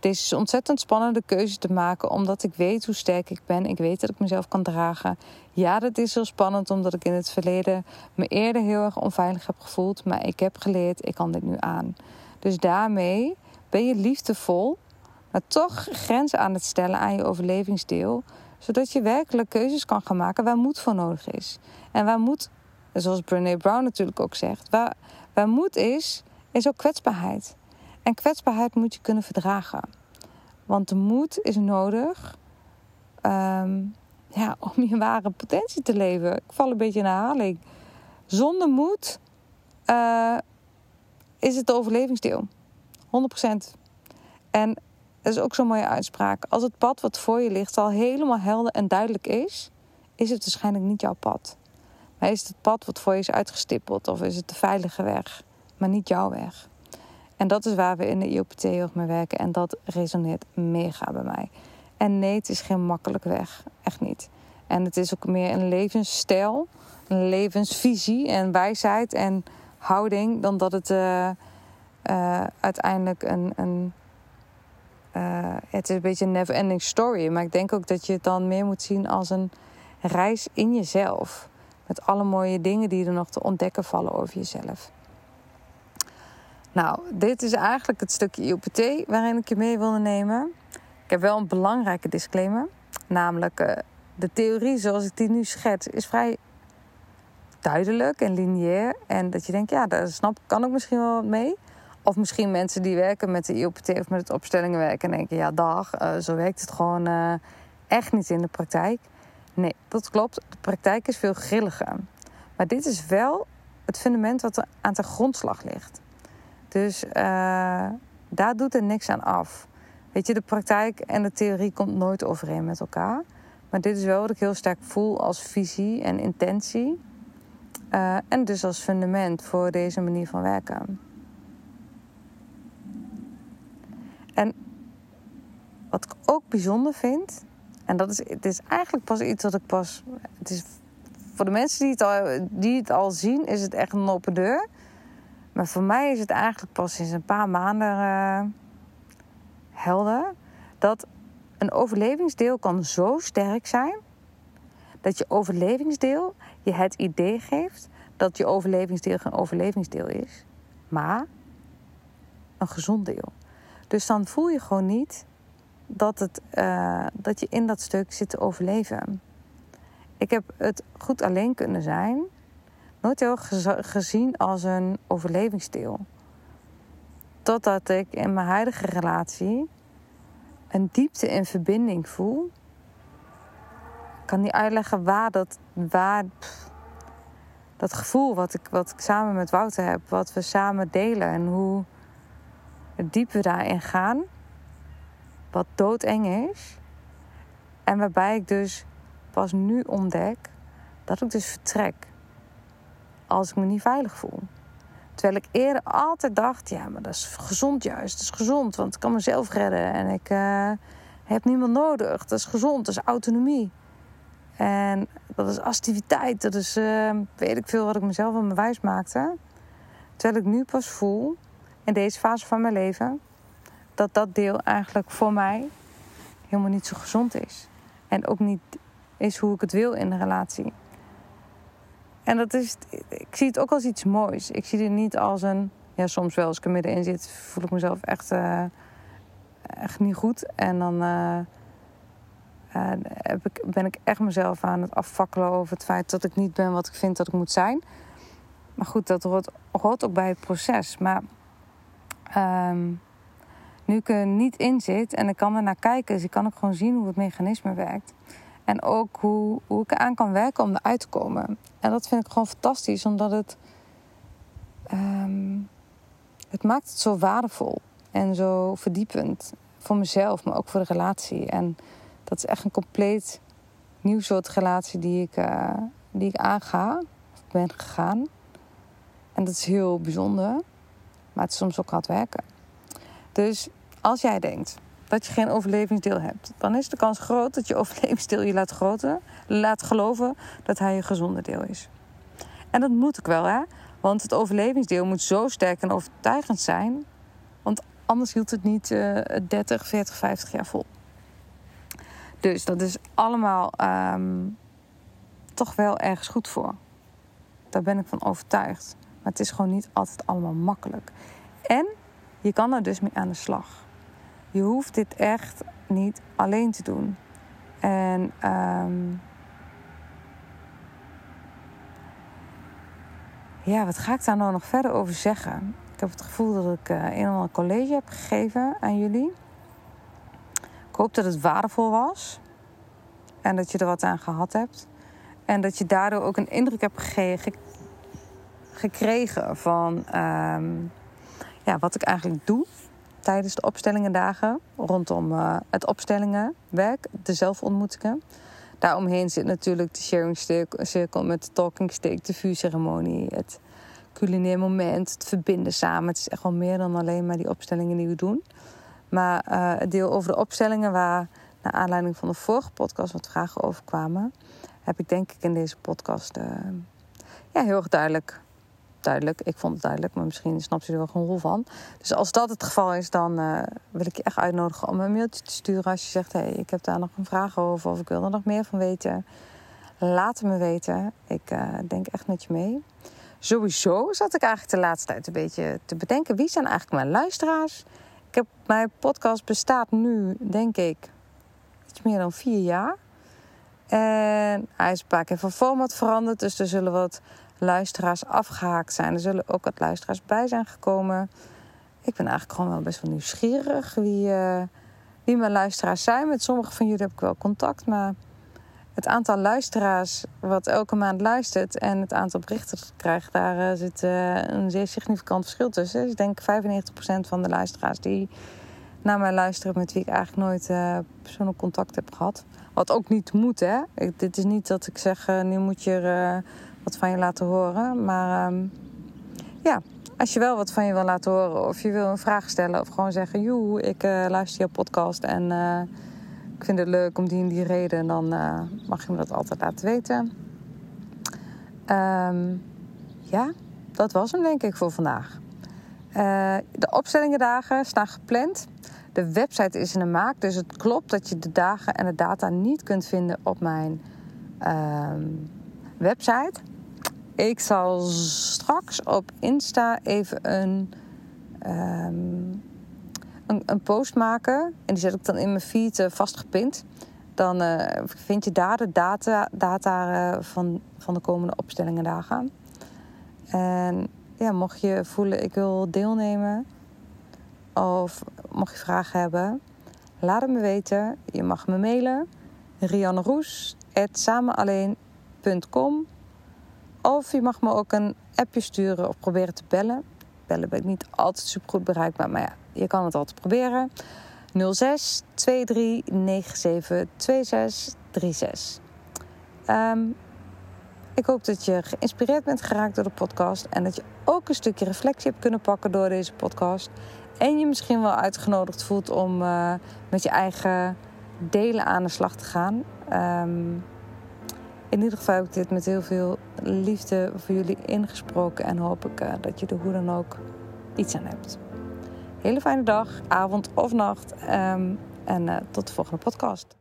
deze ontzettend spannende keuze te maken, omdat ik weet hoe sterk ik ben. Ik weet dat ik mezelf kan dragen. Ja, dat is heel spannend, omdat ik in het verleden me eerder heel erg onveilig heb gevoeld. Maar ik heb geleerd, ik kan dit nu aan. Dus daarmee ben je liefdevol, maar toch grenzen aan het stellen aan je overlevingsdeel. Zodat je werkelijk keuzes kan gaan maken waar moed voor nodig is. En waar moed, zoals Brené Brown natuurlijk ook zegt, waar, waar moed is, is ook kwetsbaarheid. En kwetsbaarheid moet je kunnen verdragen. Want de moed is nodig ehm, ja, om je ware potentie te leven. Ik val een beetje in herhaling. Zonder moed uh, is het de overlevingsdeel. 100%. En dat is ook zo'n mooie uitspraak. Als het pad wat voor je ligt al helemaal helder en duidelijk is, is het waarschijnlijk niet jouw pad. Maar is het het pad wat voor je is uitgestippeld of is het de veilige weg, maar niet jouw weg? En dat is waar we in de IOPT heel mee werken. En dat resoneert mega bij mij. En nee, het is geen makkelijke weg. Echt niet. En het is ook meer een levensstijl, een levensvisie en wijsheid en houding. Dan dat het uh, uh, uiteindelijk een. een uh, het is een beetje een never ending story. Maar ik denk ook dat je het dan meer moet zien als een reis in jezelf. Met alle mooie dingen die er nog te ontdekken vallen over jezelf. Nou, dit is eigenlijk het stukje IOPT waarin ik je mee wilde nemen. Ik heb wel een belangrijke disclaimer. Namelijk, uh, de theorie zoals ik die nu schets is vrij duidelijk en lineair. En dat je denkt, ja, daar snap, kan ik misschien wel mee. Of misschien mensen die werken met de IOPT of met het opstellingen werken en denken, ja, dag, uh, zo werkt het gewoon uh, echt niet in de praktijk. Nee, dat klopt. De praktijk is veel grilliger. Maar dit is wel het fundament wat er aan de grondslag ligt. Dus uh, daar doet er niks aan af. Weet je, de praktijk en de theorie komt nooit overeen met elkaar. Maar dit is wel wat ik heel sterk voel als visie en intentie. Uh, en dus als fundament voor deze manier van werken. En wat ik ook bijzonder vind, en dat is, het is eigenlijk pas iets wat ik pas. Het is, voor de mensen die het, al, die het al zien, is het echt een open deur. Maar voor mij is het eigenlijk pas sinds een paar maanden uh, helder dat een overlevingsdeel kan zo sterk zijn dat je overlevingsdeel je het idee geeft dat je overlevingsdeel geen overlevingsdeel is, maar een gezond deel. Dus dan voel je gewoon niet dat, het, uh, dat je in dat stuk zit te overleven. Ik heb het goed alleen kunnen zijn nooit heel gezien als een overlevingsdeel. Totdat ik in mijn huidige relatie een diepte in verbinding voel. Ik kan niet uitleggen waar dat, waar, dat gevoel wat ik, wat ik samen met Wouter heb, wat we samen delen en hoe diep we daarin gaan. Wat doodeng is. En waarbij ik dus pas nu ontdek dat ik dus vertrek als ik me niet veilig voel. Terwijl ik eerder altijd dacht, ja, maar dat is gezond juist. Dat is gezond, want ik kan mezelf redden en ik uh, heb niemand nodig. Dat is gezond, dat is autonomie. En dat is activiteit, dat is, uh, weet ik veel wat ik mezelf aan mijn maakte. Terwijl ik nu pas voel, in deze fase van mijn leven, dat dat deel eigenlijk voor mij helemaal niet zo gezond is. En ook niet is hoe ik het wil in een relatie. En dat is, ik zie het ook als iets moois. Ik zie het niet als een, ja, soms wel als ik er middenin zit, voel ik mezelf echt, uh, echt niet goed. En dan uh, heb ik, ben ik echt mezelf aan het afvakkelen over het feit dat ik niet ben wat ik vind dat ik moet zijn. Maar goed, dat hoort, hoort ook bij het proces. Maar um, nu ik er niet in zit en ik kan er naar kijken, dus ik kan ook gewoon zien hoe het mechanisme werkt. En ook hoe, hoe ik eraan kan werken om eruit te komen. En dat vind ik gewoon fantastisch, omdat het. Um, het maakt het zo waardevol en zo verdiepend. Voor mezelf, maar ook voor de relatie. En dat is echt een compleet nieuw soort relatie die ik, uh, die ik aanga, of ben gegaan. En dat is heel bijzonder, maar het is soms ook hard werken. Dus als jij denkt dat je geen overlevingsdeel hebt, dan is de kans groot dat je overlevingsdeel je laat, groten, laat geloven dat hij je gezonde deel is. En dat moet ik wel, hè? Want het overlevingsdeel moet zo sterk en overtuigend zijn, want anders hield het niet uh, 30, 40, 50 jaar vol. Dus dat is allemaal um, toch wel ergens goed voor. Daar ben ik van overtuigd. Maar het is gewoon niet altijd allemaal makkelijk. En je kan er dus mee aan de slag. Je hoeft dit echt niet alleen te doen. En um, ja, wat ga ik daar nou nog verder over zeggen? Ik heb het gevoel dat ik uh, een of ander college heb gegeven aan jullie. Ik hoop dat het waardevol was. En dat je er wat aan gehad hebt. En dat je daardoor ook een indruk hebt gekregen, van um, ja, wat ik eigenlijk doe tijdens de opstellingendagen rondom uh, het opstellingenwerk, de zelfontmoetingen. Daaromheen zit natuurlijk de sharing cirkel met de talking stick, de vuurceremonie, het culinair moment, het verbinden samen. Het is echt wel meer dan alleen maar die opstellingen die we doen. Maar uh, het deel over de opstellingen waar naar aanleiding van de vorige podcast wat vragen over kwamen, heb ik denk ik in deze podcast uh, ja, heel erg duidelijk duidelijk. Ik vond het duidelijk, maar misschien snapt u er wel geen rol van. Dus als dat het geval is, dan uh, wil ik je echt uitnodigen om een mailtje te sturen. Als je zegt, hey, ik heb daar nog een vraag over of ik wil er nog meer van weten. Laat het me weten. Ik uh, denk echt met je mee. Sowieso zat ik eigenlijk de laatste tijd een beetje te bedenken. Wie zijn eigenlijk mijn luisteraars? Ik heb, mijn podcast bestaat nu, denk ik, iets meer dan vier jaar. En hij is een paar keer van format veranderd. Dus er zullen wat luisteraars afgehaakt zijn. Er zullen ook wat luisteraars bij zijn gekomen. Ik ben eigenlijk gewoon wel best wel nieuwsgierig wie, uh, wie mijn luisteraars zijn. Met sommige van jullie heb ik wel contact. Maar het aantal luisteraars wat elke maand luistert en het aantal berichten krijgt, daar uh, zit uh, een zeer significant verschil tussen. Dus ik denk 95% van de luisteraars die naar mij luisteren, met wie ik eigenlijk nooit persoonlijk contact heb gehad. Wat ook niet moet, hè. Ik, dit is niet dat ik zeg, nu moet je wat van je laten horen. Maar um, ja, als je wel wat van je wil laten horen of je wil een vraag stellen of gewoon zeggen: Joe, ik uh, luister jouw podcast en uh, ik vind het leuk om die en die reden, dan uh, mag je me dat altijd laten weten. Um, ja, dat was hem denk ik voor vandaag. de opstellingendagen staan gepland. De website is in de maak, dus het klopt dat je de dagen en de data niet kunt vinden op mijn um, website. Ik zal straks op Insta even een, um, een, een, post maken. En die zet ik dan in mijn feed uh, vastgepind. Dan uh, vind je daar de data, data uh, van, van de komende opstellingen dagen. En ja, mocht je voelen ik wil deelnemen of mocht je vragen hebben, laat het me weten. Je mag me mailen. Rianne Roes, of je mag me ook een appje sturen of proberen te bellen. Bellen ben ik niet altijd super goed bereikbaar, maar ja, je kan het altijd proberen. 06 23 97 26 36. Um, ik hoop dat je geïnspireerd bent geraakt door de podcast en dat je ook een stukje reflectie hebt kunnen pakken door deze podcast. En je misschien wel uitgenodigd voelt om uh, met je eigen delen aan de slag te gaan. Um, in ieder geval heb ik dit met heel veel liefde voor jullie ingesproken. En hoop ik uh, dat je er hoe dan ook iets aan hebt. Hele fijne dag, avond of nacht. Um, en uh, tot de volgende podcast.